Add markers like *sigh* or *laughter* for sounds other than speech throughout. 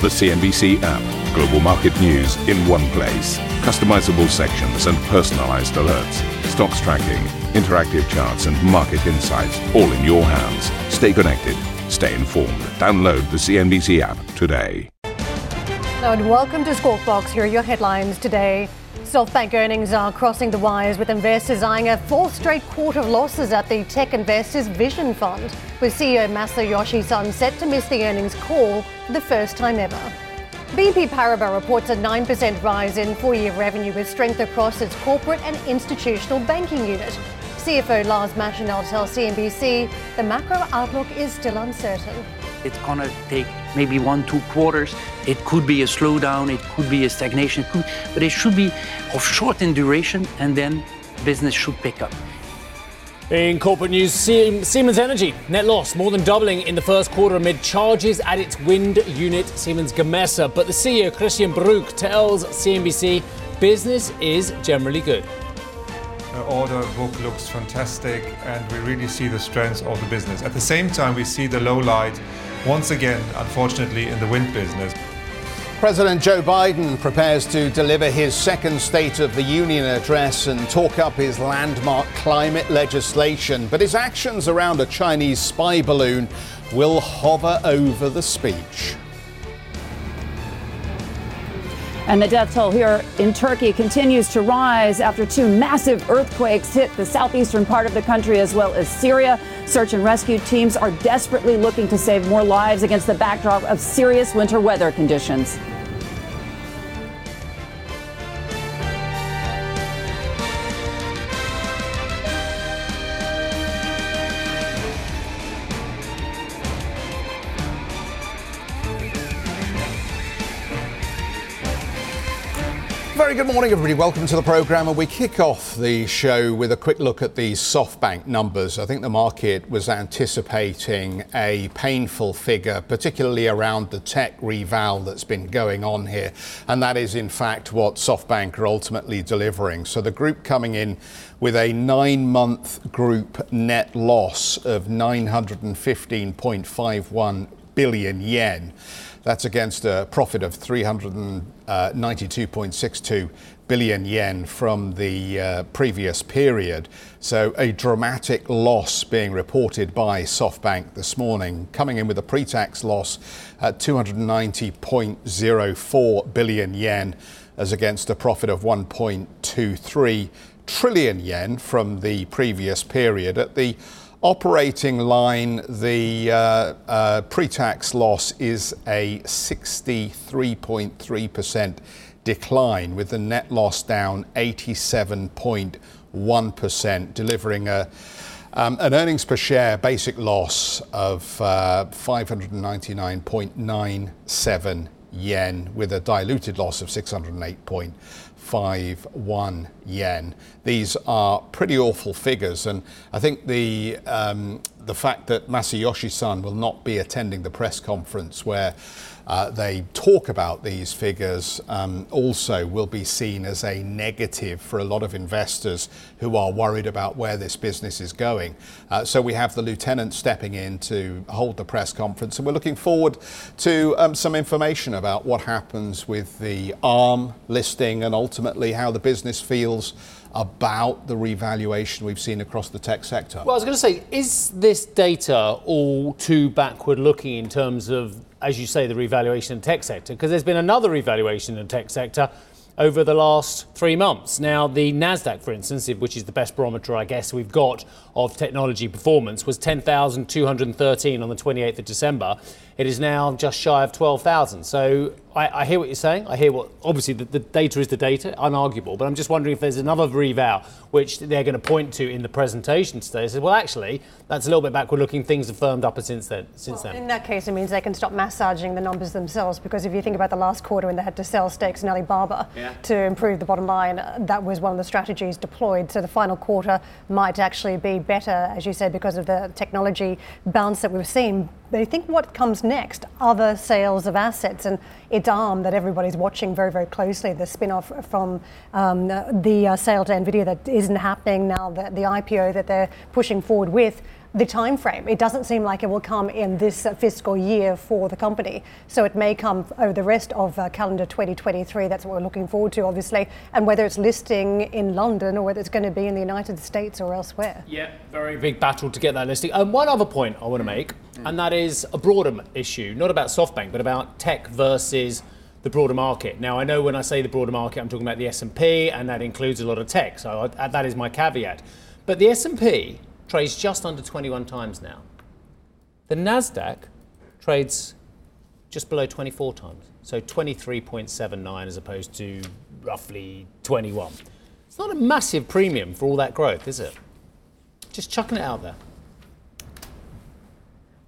The CNBC app. Global market news in one place. Customizable sections and personalized alerts. Stocks tracking, interactive charts, and market insights all in your hands. Stay connected. Stay informed. Download the CNBC app today. Hello and welcome to Squawk Box. Here are your headlines today. SoftBank earnings are crossing the wires with investors eyeing a fourth straight quarter of losses at the Tech Investors Vision Fund, with CEO Masayoshi Son set to miss the earnings call for the first time ever. BNP Paribas reports a 9% rise in four-year revenue with strength across its corporate and institutional banking unit. CFO Lars Machenil tells CNBC the macro outlook is still uncertain. It's going to take maybe one, two quarters. It could be a slowdown, it could be a stagnation, it could, but it should be of short in duration and then business should pick up. In corporate news, Siemens Energy net loss more than doubling in the first quarter amid charges at its wind unit Siemens Gamesa. But the CEO Christian Bruch tells CNBC business is generally good. The order book looks fantastic, and we really see the strength of the business. At the same time, we see the low light once again, unfortunately, in the wind business. President Joe Biden prepares to deliver his second State of the Union address and talk up his landmark climate legislation, but his actions around a Chinese spy balloon will hover over the speech. And the death toll here in Turkey continues to rise after two massive earthquakes hit the southeastern part of the country as well as Syria. Search and rescue teams are desperately looking to save more lives against the backdrop of serious winter weather conditions. Morning, everybody. Welcome to the programme. And we kick off the show with a quick look at the SoftBank numbers. I think the market was anticipating a painful figure, particularly around the tech reval that's been going on here. And that is, in fact, what SoftBank are ultimately delivering. So the group coming in with a nine month group net loss of 915.51 billion yen. That's against a profit of 392.62 billion yen from the uh, previous period. So a dramatic loss being reported by SoftBank this morning, coming in with a pre-tax loss at 290.04 billion yen as against a profit of 1.23 trillion yen from the previous period. At the Operating line, the uh, uh, pre-tax loss is a 63.3% decline, with the net loss down 87.1%, delivering a um, an earnings per share basic loss of uh, 599.97 yen, with a diluted loss of 608.51 yen. These are pretty awful figures, and I think the um, the fact that Masayoshi Son will not be attending the press conference where uh, they talk about these figures um, also will be seen as a negative for a lot of investors who are worried about where this business is going. Uh, so we have the lieutenant stepping in to hold the press conference, and we're looking forward to um, some information about what happens with the ARM listing and ultimately how the business feels about the revaluation we've seen across the tech sector. Well, I was going to say, is this data all too backward looking in terms of as you say, the revaluation in tech sector, because there's been another revaluation in the tech sector over the last three months. Now, the NASDAQ, for instance, which is the best barometer, I guess, we've got of technology performance, was 10,213 on the 28th of December. It is now just shy of 12,000. So I, I, hear what you're saying. I hear what, obviously, the, the, data is the data, unarguable. But I'm just wondering if there's another reval which they're going to point to in the presentation today. They said, well, actually, that's a little bit backward looking. Things have firmed up since then. Since well, then. In that case, it means they can stop massaging the numbers themselves because if you think about the last quarter when they had to sell stakes in Alibaba yeah. to improve the bottom line, that was one of the strategies deployed. So the final quarter might actually be better, as you said, because of the technology bounce that we've seen. But They think what comes next, other sales of assets, and it's ARM that everybody's watching very, very closely. The spin-off from um, the uh, sale to Nvidia that isn't happening now, the, the IPO that they're pushing forward with. The time frame. It doesn't seem like it will come in this fiscal year for the company. So it may come over the rest of uh, calendar 2023. That's what we're looking forward to, obviously. And whether it's listing in London or whether it's going to be in the United States or elsewhere. Yeah, very big battle to get that listing. And one other point I want to make, and that is a broader issue, not about SoftBank, but about tech versus the broader market. Now, I know when I say the broader market, I'm talking about the S&P, and that includes a lot of tech. So I, that is my caveat. But the S&P trades just under 21 times now. The Nasdaq trades just below 24 times, so 23.79 as opposed to roughly 21. It's not a massive premium for all that growth, is it? Just chucking it out there.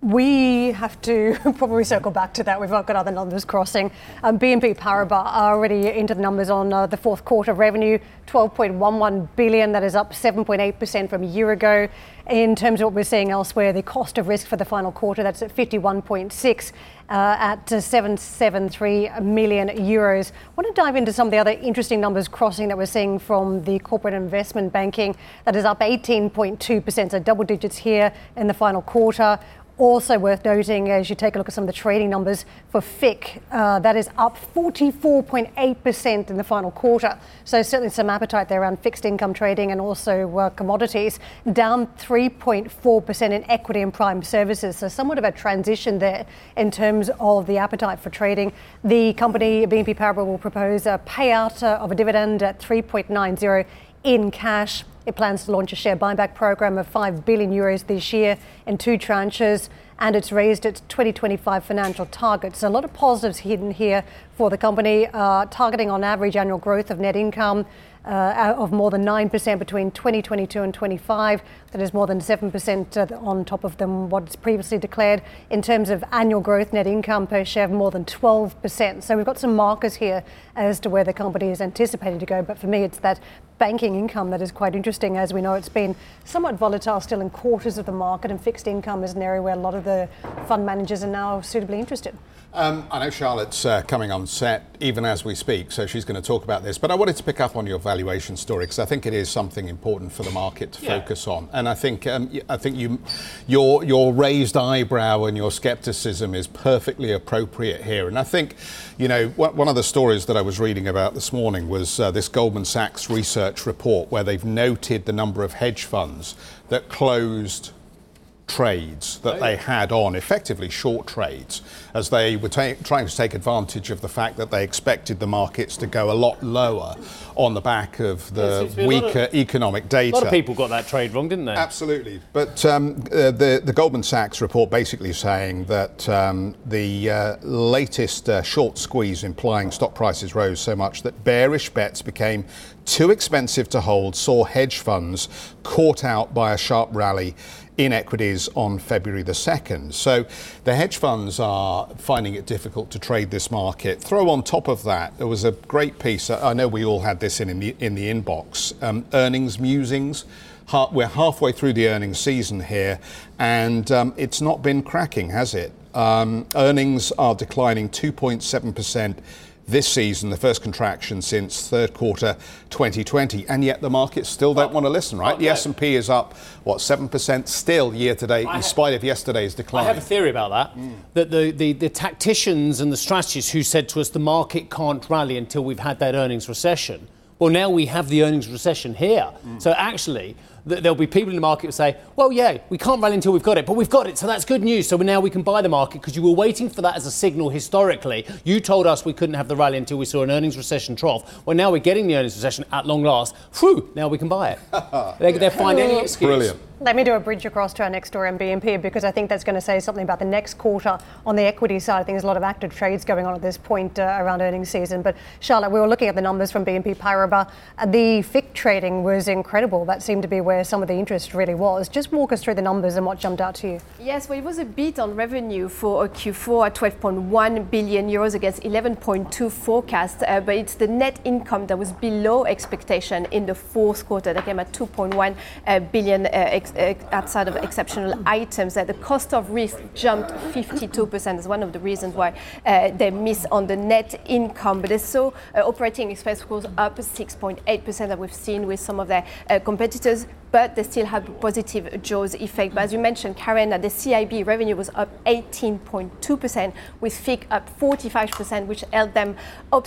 We have to *laughs* probably circle back to that. We've got other numbers crossing. Um, BNP Paribas are already into the numbers on uh, the fourth quarter revenue, 12.11 billion. That is up 7.8% from a year ago. In terms of what we're seeing elsewhere, the cost of risk for the final quarter, that's at 51.6 uh, at 773 million euros. I want to dive into some of the other interesting numbers crossing that we're seeing from the corporate investment banking. That is up 18.2%, so double digits here in the final quarter. Also worth noting as you take a look at some of the trading numbers for FIC, uh, that is up 44.8% in the final quarter. So certainly some appetite there around fixed income trading and also uh, commodities. Down 3.4% in equity and prime services. So somewhat of a transition there in terms of the appetite for trading. The company BNP Paribas will propose a payout uh, of a dividend at 3.90 in cash. It plans to launch a share buyback program of 5 billion euros this year in two tranches, and it's raised its 2025 financial targets. A lot of positives hidden here for the company, uh, targeting on average annual growth of net income uh, of more than 9% between 2022 and 25. That is more than 7% uh, on top of them what's previously declared. In terms of annual growth, net income per share of more than 12%. So we've got some markers here as to where the company is anticipated to go. But for me, it's that banking income that is quite interesting. As we know, it's been somewhat volatile still in quarters of the market, and fixed income is an area where a lot of the fund managers are now suitably interested. Um, I know Charlotte's uh, coming on set even as we speak, so she's going to talk about this. But I wanted to pick up on your valuation story because I think it is something important for the market to yeah. focus on. And I think um, I think you, your your raised eyebrow and your scepticism is perfectly appropriate here. And I think, you know, one of the stories that I was reading about this morning was uh, this Goldman Sachs research report where they've noted the number of hedge funds that closed trades that they had on, effectively short trades, as they were ta- trying to take advantage of the fact that they expected the markets to go a lot lower on the back of the yes, weaker of, economic data. A lot of people got that trade wrong, didn't they? Absolutely. But um, uh, the, the Goldman Sachs report basically saying that um, the uh, latest uh, short squeeze implying stock prices rose so much that bearish bets became too expensive to hold, saw hedge funds caught out by a sharp rally in equities on February the 2nd. So the hedge funds are finding it difficult to trade this market. Throw on top of that, there was a great piece, I know we all had this in, in, the, in the inbox, um, earnings musings. We're halfway through the earnings season here, and um, it's not been cracking, has it? Um, earnings are declining 2.7% this season, the first contraction since third quarter 2020, and yet the markets still don't want to listen, right? The S&P is up what seven percent still year to date, in spite of yesterday's decline. I have a theory about that. Mm. That the, the, the tacticians and the strategists who said to us the market can't rally until we've had that earnings recession. Well, now we have the earnings recession here. Mm. So actually, there'll be people in the market who say, well, yeah, we can't rally until we've got it, but we've got it, so that's good news. So now we can buy the market because you were waiting for that as a signal historically. You told us we couldn't have the rally until we saw an earnings recession trough. Well, now we're getting the earnings recession at long last. Whew, now we can buy it. *laughs* they, they find any excuse. Brilliant. Let me do a bridge across to our next story on BNP because I think that's going to say something about the next quarter on the equity side. I think there's a lot of active trades going on at this point uh, around earnings season. But Charlotte, we were looking at the numbers from BNP Paribas. Uh, the FIC trading was incredible. That seemed to be where some of the interest really was. Just walk us through the numbers and what jumped out to you. Yes, well, it was a beat on revenue for Q4 at 12.1 billion euros against 11.2 forecast, uh, but it's the net income that was below expectation in the fourth quarter. That came at 2.1 uh, billion uh, uh, outside of exceptional items. that the cost of risk jumped 52%. Is one of the reasons why uh, they miss on the net income. But they saw operating expense was up 6.8% that we've seen with some of their competitors but they still have positive jaws effect. But as you mentioned, Karen, that the CIB revenue was up 18.2%, with FIC up 45%, which helped them uh,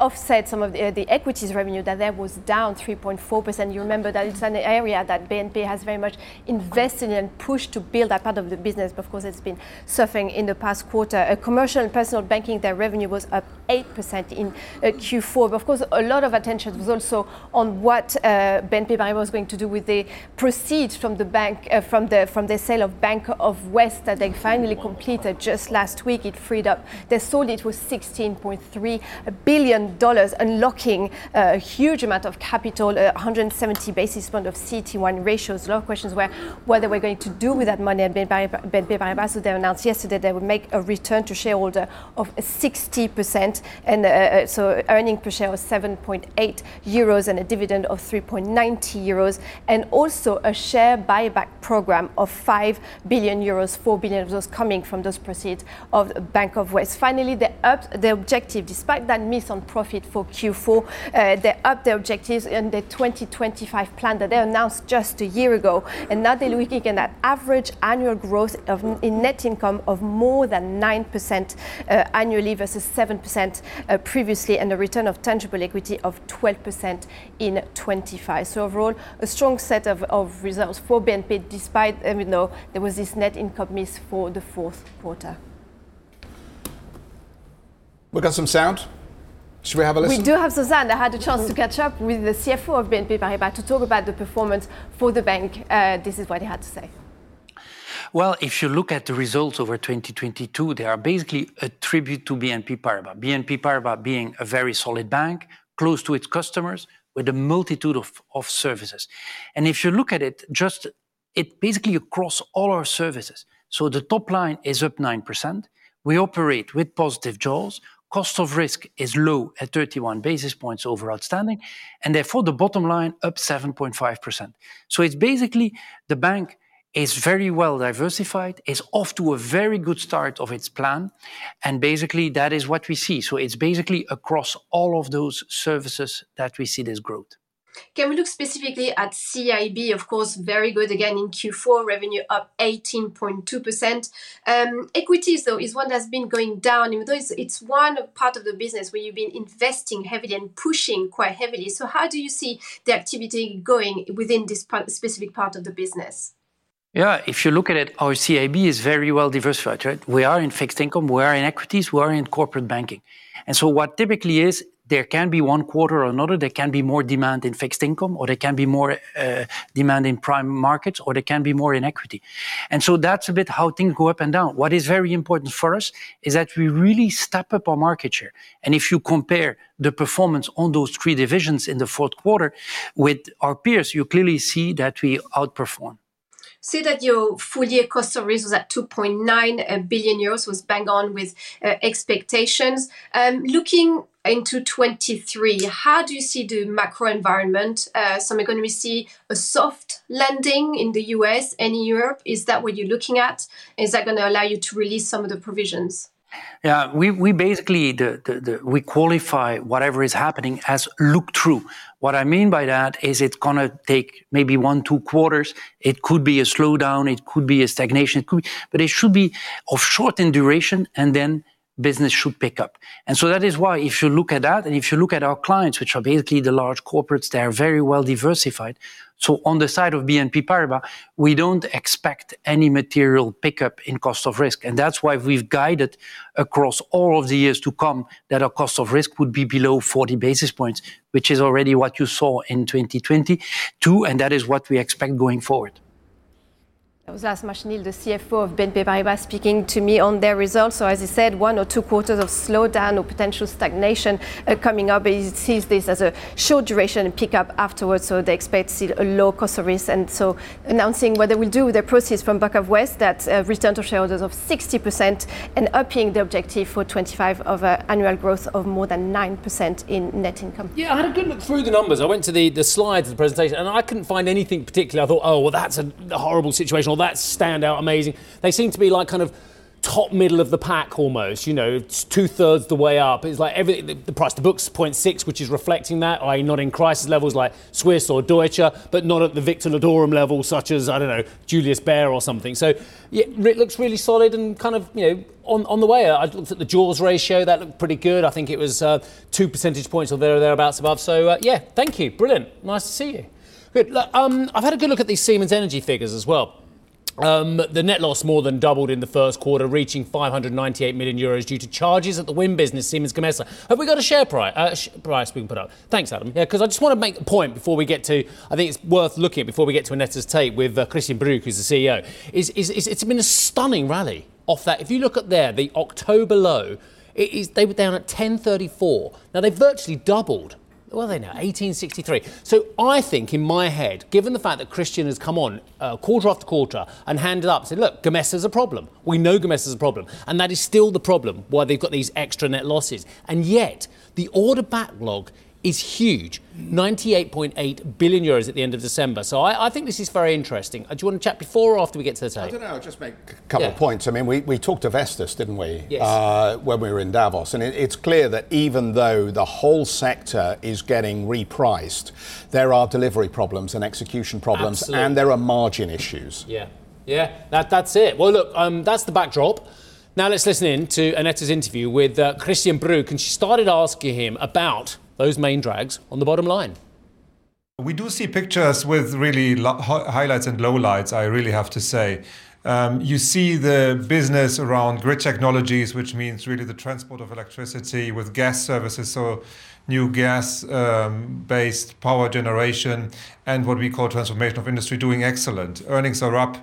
offset some of uh, the equities revenue that there was down 3.4%. You remember that it's an area that BNP has very much invested in and pushed to build that part of the business, but of course, it's been suffering in the past quarter. Uh, commercial and personal banking, their revenue was up 8% in Q4. But of course, a lot of attention was also on what BNP Paribas was going to do with the proceeds from the bank, uh, from the from the sale of Bank of West that they finally completed just last week. It freed up. They sold it for $16.3 billion, unlocking uh, a huge amount of capital, uh, 170 basis points of CET1 ratios. A lot of questions were what they were going to do with that money at BNP Paribas. So they announced yesterday they would make a return to shareholder of 60%, and so earning per share of 7.8 euros and a dividend of 3.90 euros, and also a share buyback program of 5 billion euros, 4 billion of those coming from those proceeds of Bank of West. Finally, they upped the objective. Despite that miss on profit for Q4, uh, they upped their objectives in the 2025 plan that they announced just a year ago. And now they're looking at average annual growth of, in net income of more than 9% uh, annually versus 7% uh, previously, and a return of tangible equity of 12% in 25. So overall, a strong set of results for BNP, despite um, you know, there was this net income miss for the fourth quarter. We've got some sound. Should we have a listen? We do have some sound. I had a chance to catch up with the CFO of BNP Paribas to talk about the performance for the bank. Uh, this is what he had to say. Well, if you look at the results over 2022, they are basically a tribute to BNP Paribas. BNP Paribas being a very solid bank, close to its customers, with a multitude of of services. And if you look at it, just it basically across all our services. So the top line is up 9%. We operate with positive jaws. Cost of risk is low at 31 basis points over outstanding, and therefore, the bottom line up 7.5%. So it's basically the bank is very well diversified, is off to a very good start of its plan, and basically, that is what we see. So it's basically across all of those services that we see this growth. Can we look specifically at CIB? Of course, very good again in Q4, revenue up 18.2%. Um, equities, though, is one that's been going down, even though it's one part of the business where you've been investing heavily and pushing quite heavily. So how do you see the activity going within this specific part of the business? Yeah, if you look at it, our CIB is very well diversified, right? We are in fixed income, we are in equities, we are in corporate banking. And so what typically is, there can be one quarter or another, there can be more demand in fixed income, or there can be more uh, demand in prime markets, or there can be more in equity. And so that's a bit how things go up and down. What is very important for us is that we really step up our market share. And if you compare the performance on those three divisions in the fourth quarter with our peers, you clearly see that we outperform. Say that your full year cost of risk was at 2.9 uh, billion euros, was bang on with uh, expectations. Um, looking into 2023, how do you see the macro environment? Uh, some are going to see a soft landing in the U.S. and in Europe. Is that what you're looking at? Is that going to allow you to release some of the provisions? Yeah, we we basically we qualify whatever is happening as look through. What I mean by that is it's gonna take maybe 1-2 quarters. It could be a slowdown, it could be a stagnation, it could be... But it should be of short in duration, and then business should pick up. And so that is why if you look at that, and if you look at our clients, which are basically the large corporates, they are very well diversified. So on the side of BNP Paribas, we don't expect any material pickup in cost of risk, and that's why we've guided across all of the years to come, that our cost of risk would be below 40 basis points, which is already what you saw in 2022, and that is what we expect going forward. That was Lars Machenil, the CFO of BNP Paribas, speaking to me on their results. So as he said, one or two quarters of slowdown or potential stagnation uh, coming up, he sees this as a short duration and pick up afterwards, so they expect see a low cost of risk. And so announcing what they will do with their proceeds from Bank of West, that uh, return to shareholders of 60% and upping the objective for 2025 of uh, annual growth of more than 9% in net income. Yeah, I had a good look through the numbers. I went to the slides of the presentation, and I couldn't find anything particular. I thought, "Oh, well, that's a horrible situation," or, "That's standout amazing." They seem to be like kind of top middle of the pack almost. You know, two thirds the way up. It's like everything. The, price to book's 0.6, which is reflecting that, i.e., not in crisis levels like Swiss or Deutsche, but not at the Victor Ludorum level, such as I don't know Julius Baer or something. So yeah, it looks really solid and kind of you know on, on the way. I looked at the Jaws ratio, that looked pretty good. I think it was uh, two percentage points or there or thereabouts above. So uh, yeah, thank you, brilliant, nice to see you. Good. Um, I've had a good look at these Siemens Energy figures as well. Um, the net loss more than doubled in the first quarter, reaching 598 million euros due to charges at the wind business Siemens Gamesa. Have we got a share price, uh, sh- price we can put up? Thanks, Adam. Yeah, because I just want to make a point before we get to. I think it's worth looking at before we get to Annette's tape with uh, Christian Bruch, who's the CEO. Is, is, is it's been a stunning rally off that. If you look at there, the October low, it is, they were down at 1034. Now they've virtually doubled are they now? 1863. So I think in my head, given the fact that Christian has come on uh, quarter after quarter and handed up, said, look, Gamesa's a problem. We know Gamesa's a problem. And that is still the problem why they've got these extra net losses. And yet, the order backlog is huge 98.8 billion euros at the end of December. So I, I, think this is very interesting. Uh, do you want to chat before or after we get to the tape? I don't know, I'll just make a couple yeah. of points. I mean, we, we talked to Vestas, didn't we, yes. uh, when we were in Davos? And it, it's clear that even though the whole sector is getting repriced, there are delivery problems and execution problems, Absolutely. and there are margin issues. Yeah, yeah, that, that's it. Well, look, um, that's the backdrop. Now let's listen in to Annette's interview with uh, Christian Bruch, and she started asking him about those main drags on the bottom line. We do see pictures with really lo- highlights and lowlights, I really have to say. Um, you see the business around grid technologies, which means really the transport of electricity with gas services, so new gas um, based power generation, and what we call transformation of industry doing excellent. Earnings are up.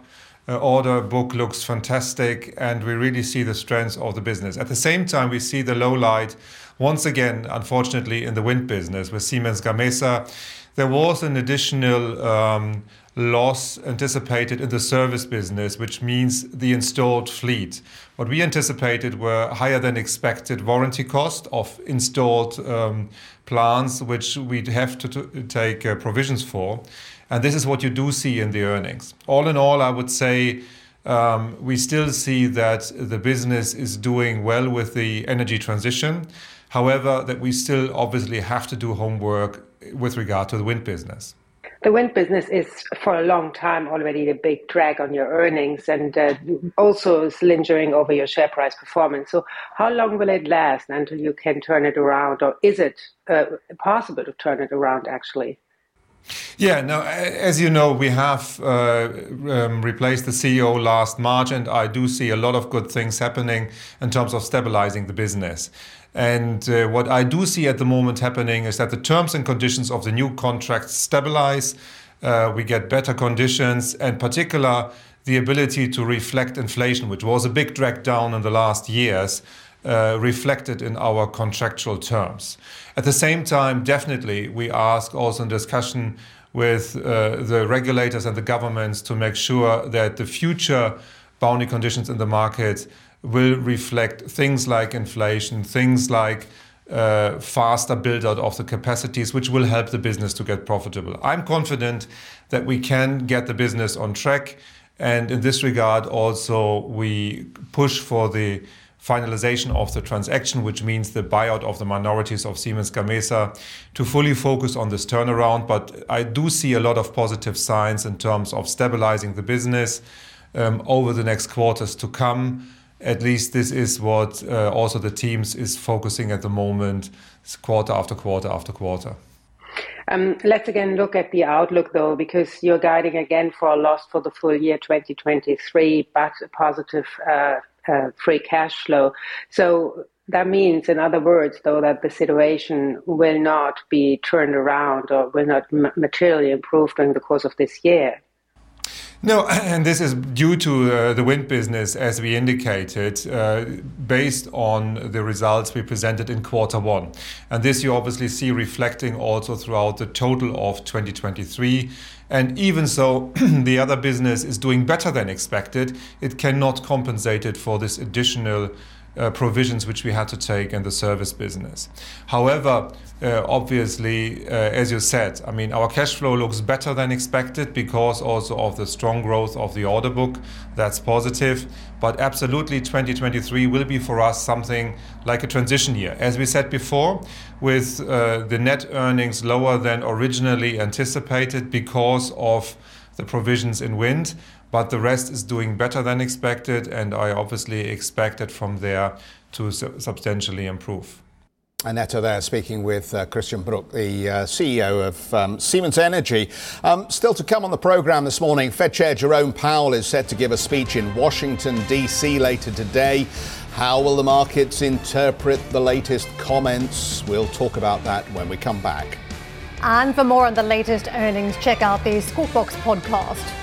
Uh, order book looks fantastic, and we really see the strengths of the business. At the same time, we see the low light once again, unfortunately, in the wind business with Siemens Gamesa, there was an additional um, loss anticipated in the service business, which means the installed fleet. What we anticipated were higher than expected warranty cost of installed um, plants, which we'd have to, to take uh, provisions for. And this is what you do see in the earnings. All in all, I would say um, we still see that the business is doing well with the energy transition. However, that we still obviously have to do homework with regard to the wind business. The wind business is for a long time already the big drag on your earnings and uh, also is lingering over your share price performance. So, how long will it last until you can turn it around, or is it uh, possible to turn it around actually? Yeah, no, as you know, we have uh, um, replaced the CEO last March, and I do see a lot of good things happening in terms of stabilizing the business. And uh, what I do see at the moment happening is that the terms and conditions of the new contracts stabilize. Uh, we get better conditions, and particular the ability to reflect inflation, which was a big drag down in the last years, uh, reflected in our contractual terms. At the same time, definitely, we ask also in discussion with uh, the regulators and the governments to make sure that the future boundary conditions in the market will reflect things like inflation, things like uh, faster build out of the capacities, which will help the business to get profitable. I'm confident that we can get the business on track. And in this regard, also, we push for the finalization of the transaction, which means the buyout of the minorities of Siemens Gamesa, to fully focus on this turnaround. But I do see a lot of positive signs in terms of stabilizing the business um, over the next quarters to come at least this is what uh, also the teams is focusing at the moment, quarter after quarter after quarter. Um, let's again look at the outlook though, because you're guiding again for a loss for the full year 2023, but a positive uh, uh, free cash flow. So that means, in other words, though, that the situation will not be turned around or will not materially improve during the course of this year. No, *clears throat* and this is due to uh, the wind business, as we indicated, uh, based on the results we presented in quarter one. And this you obviously see reflecting also throughout the total of 2023. And even so, *clears throat* the other business is doing better than expected. It cannot compensate it for this additional uh, provisions which we had to take in the service business. However, uh, obviously, uh, as you said, I mean, our cash flow looks better than expected because also of the strong growth of the order book. That's positive. But absolutely, 2023 will be for us something like a transition year. As we said before, with uh, the net earnings lower than originally anticipated because of the provisions in wind but the rest is doing better than expected, and I obviously expect it from there to su- substantially improve. Annette there speaking with uh, Christian Bruch, the uh, CEO of um, Siemens Energy. Um, still to come on the programme this morning, Fed Chair Jerome Powell is set to give a speech in Washington, D.C. later today. How will the markets interpret the latest comments? We'll talk about that when we come back. And for more on the latest earnings, check out the Squawk Box podcast.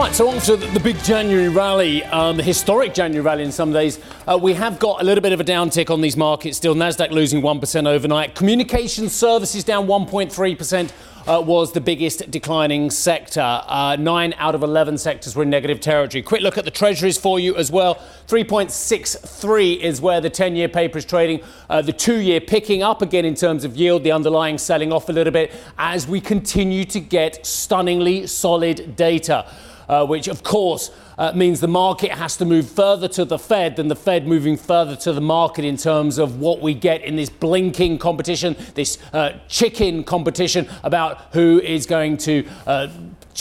Right, so after the big January rally, um, the historic January rally in some days, uh, we have got a little bit of a downtick on these markets still. Nasdaq losing 1% overnight. Communication services down 1.3%. Uh, was the biggest declining sector. Uh, nine out of 11 sectors were in negative territory. Quick look at the treasuries for you as well. 3.63 is where the 10 year paper is trading. Uh, the two year picking up again in terms of yield, the underlying selling off a little bit as we continue to get stunningly solid data uh, which of course uh, means the market has to move further to the Fed than the Fed moving further to the market in terms of what we get in this blinking competition, this uh, chicken competition about who is going to uh,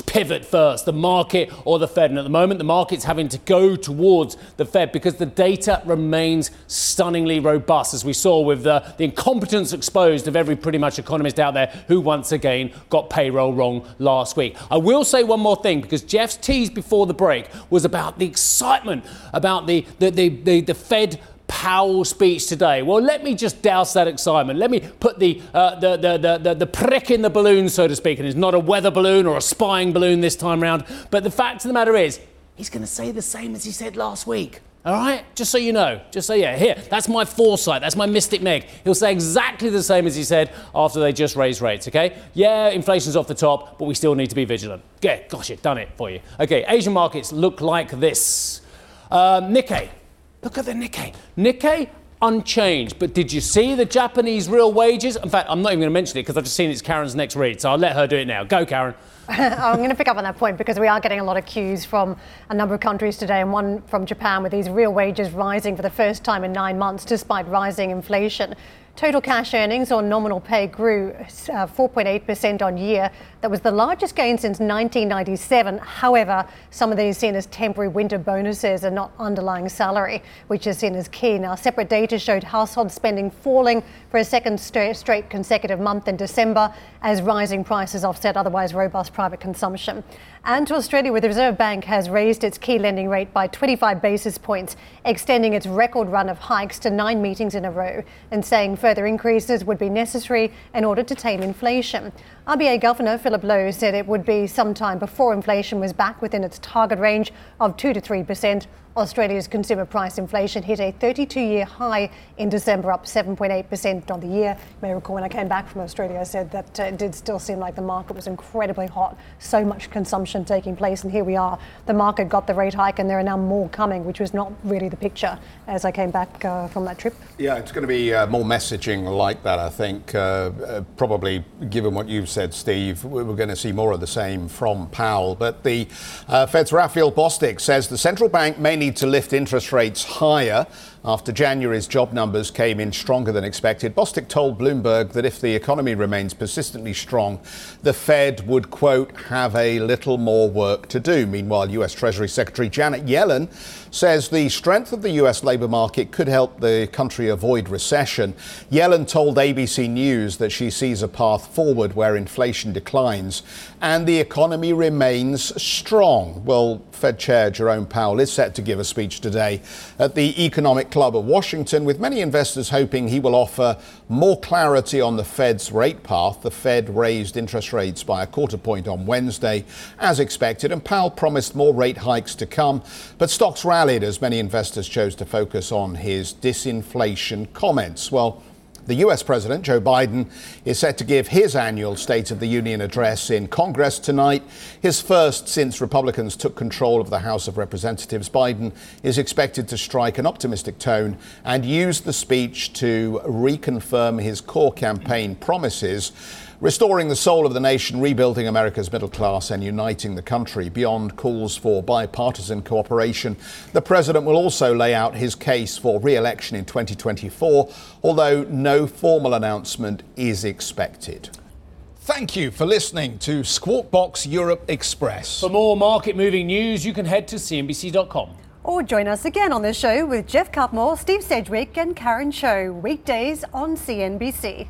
pivot first, the market or the Fed. And at the moment, the market's having to go towards the Fed because the data remains stunningly robust, as we saw with the, the incompetence exposed of every pretty much economist out there who once again got payroll wrong last week. I will say one more thing because Geoff's tease before the break was about the excitement about the, the, the, the, the Fed Powell speech today. Well, let me just douse that excitement. Let me put the, uh, the, the, the, the, prick in the balloon, so to speak. And it's not a weather balloon or a spying balloon this time round. But the fact of the matter is, he's going to say the same as he said last week. All right? Just so you know. Just so, yeah, here, that's my foresight. That's my mystic Meg. He'll say exactly the same as he said after they just raised rates, okay? Yeah, inflation's off the top, but we still need to be vigilant. Yeah, gosh, it done it for you. Okay, Asian markets look like this. Um, Nikkei, Look at the Nikkei. Nikkei unchanged. But did you see the Japanese real wages? In fact, I'm not even going to mention it because I've just seen it's Karen's next read, so I'll let her do it now. Go, Karen. *laughs* I'm going to pick up on that point because we are getting a lot of cues from a number of countries today, and one from Japan with these real wages rising for the first time in nine months despite rising inflation. Total cash earnings or nominal pay grew 4.8% uh, on year. That was the largest gain since 1997. However, some of these seen as temporary winter bonuses and not underlying salary, which is seen as key. Now, separate data showed household spending falling for a second straight consecutive month in December as rising prices offset otherwise robust private consumption. And to Australia, where the Reserve Bank has raised its key lending rate by 25 basis points, extending its record run of hikes to nine meetings in a row, and saying further increases would be necessary in order to tame inflation. RBA Governor Philip Lowe said it would be some time before inflation was back within its target range of 2 to 3 percent Australia's consumer price inflation hit a 32 year high in December, up 7.8% on the year. You may recall when I came back from Australia, I said that uh, it did still seem like the market was incredibly hot, so much consumption taking place. And here we are. The market got the rate hike, and there are now more coming, which was not really the picture as I came back uh, from that trip. Yeah, it's going to be uh, more messaging like that, I think. Uh, uh, probably, given what you've said, Steve, we're going to see more of the same from Powell. But the uh, Fed's Raphael Bostic says the central bank may need to lift interest rates higher after January's job numbers came in stronger than expected. Bostic told Bloomberg that if the economy remains persistently strong, the Fed would, quote, have a little more work to do. Meanwhile, US Treasury Secretary Janet Yellen says the strength of the US labor market could help the country avoid recession. Yellen told ABC News that she sees a path forward where inflation declines and the economy remains strong. Well, Fed Chair Jerome Powell is set to give a speech today at the Economic Club of Washington, with many investors hoping he will offer more clarity on the Fed's rate path. The Fed raised interest rates by a quarter point on Wednesday, as expected, and Powell promised more rate hikes to come. But stocks rallied as many investors chose to focus on his disinflation comments. Well, the US President, Joe Biden, is set to give his annual State of the Union address in Congress tonight, his first since Republicans took control of the House of Representatives. Biden is expected to strike an optimistic tone and use the speech to reconfirm his core campaign promises restoring the soul of the nation, rebuilding America's middle class, and uniting the country beyond calls for bipartisan cooperation. The president will also lay out his case for re election in 2024, although no formal announcement is expected. Thank you for listening to Squawk Box Europe Express. For more market moving news, you can head to CNBC.com. Or join us again on the show with Geoff Cutmore, Steve Sedgwick, and Karen Tso, weekdays on CNBC.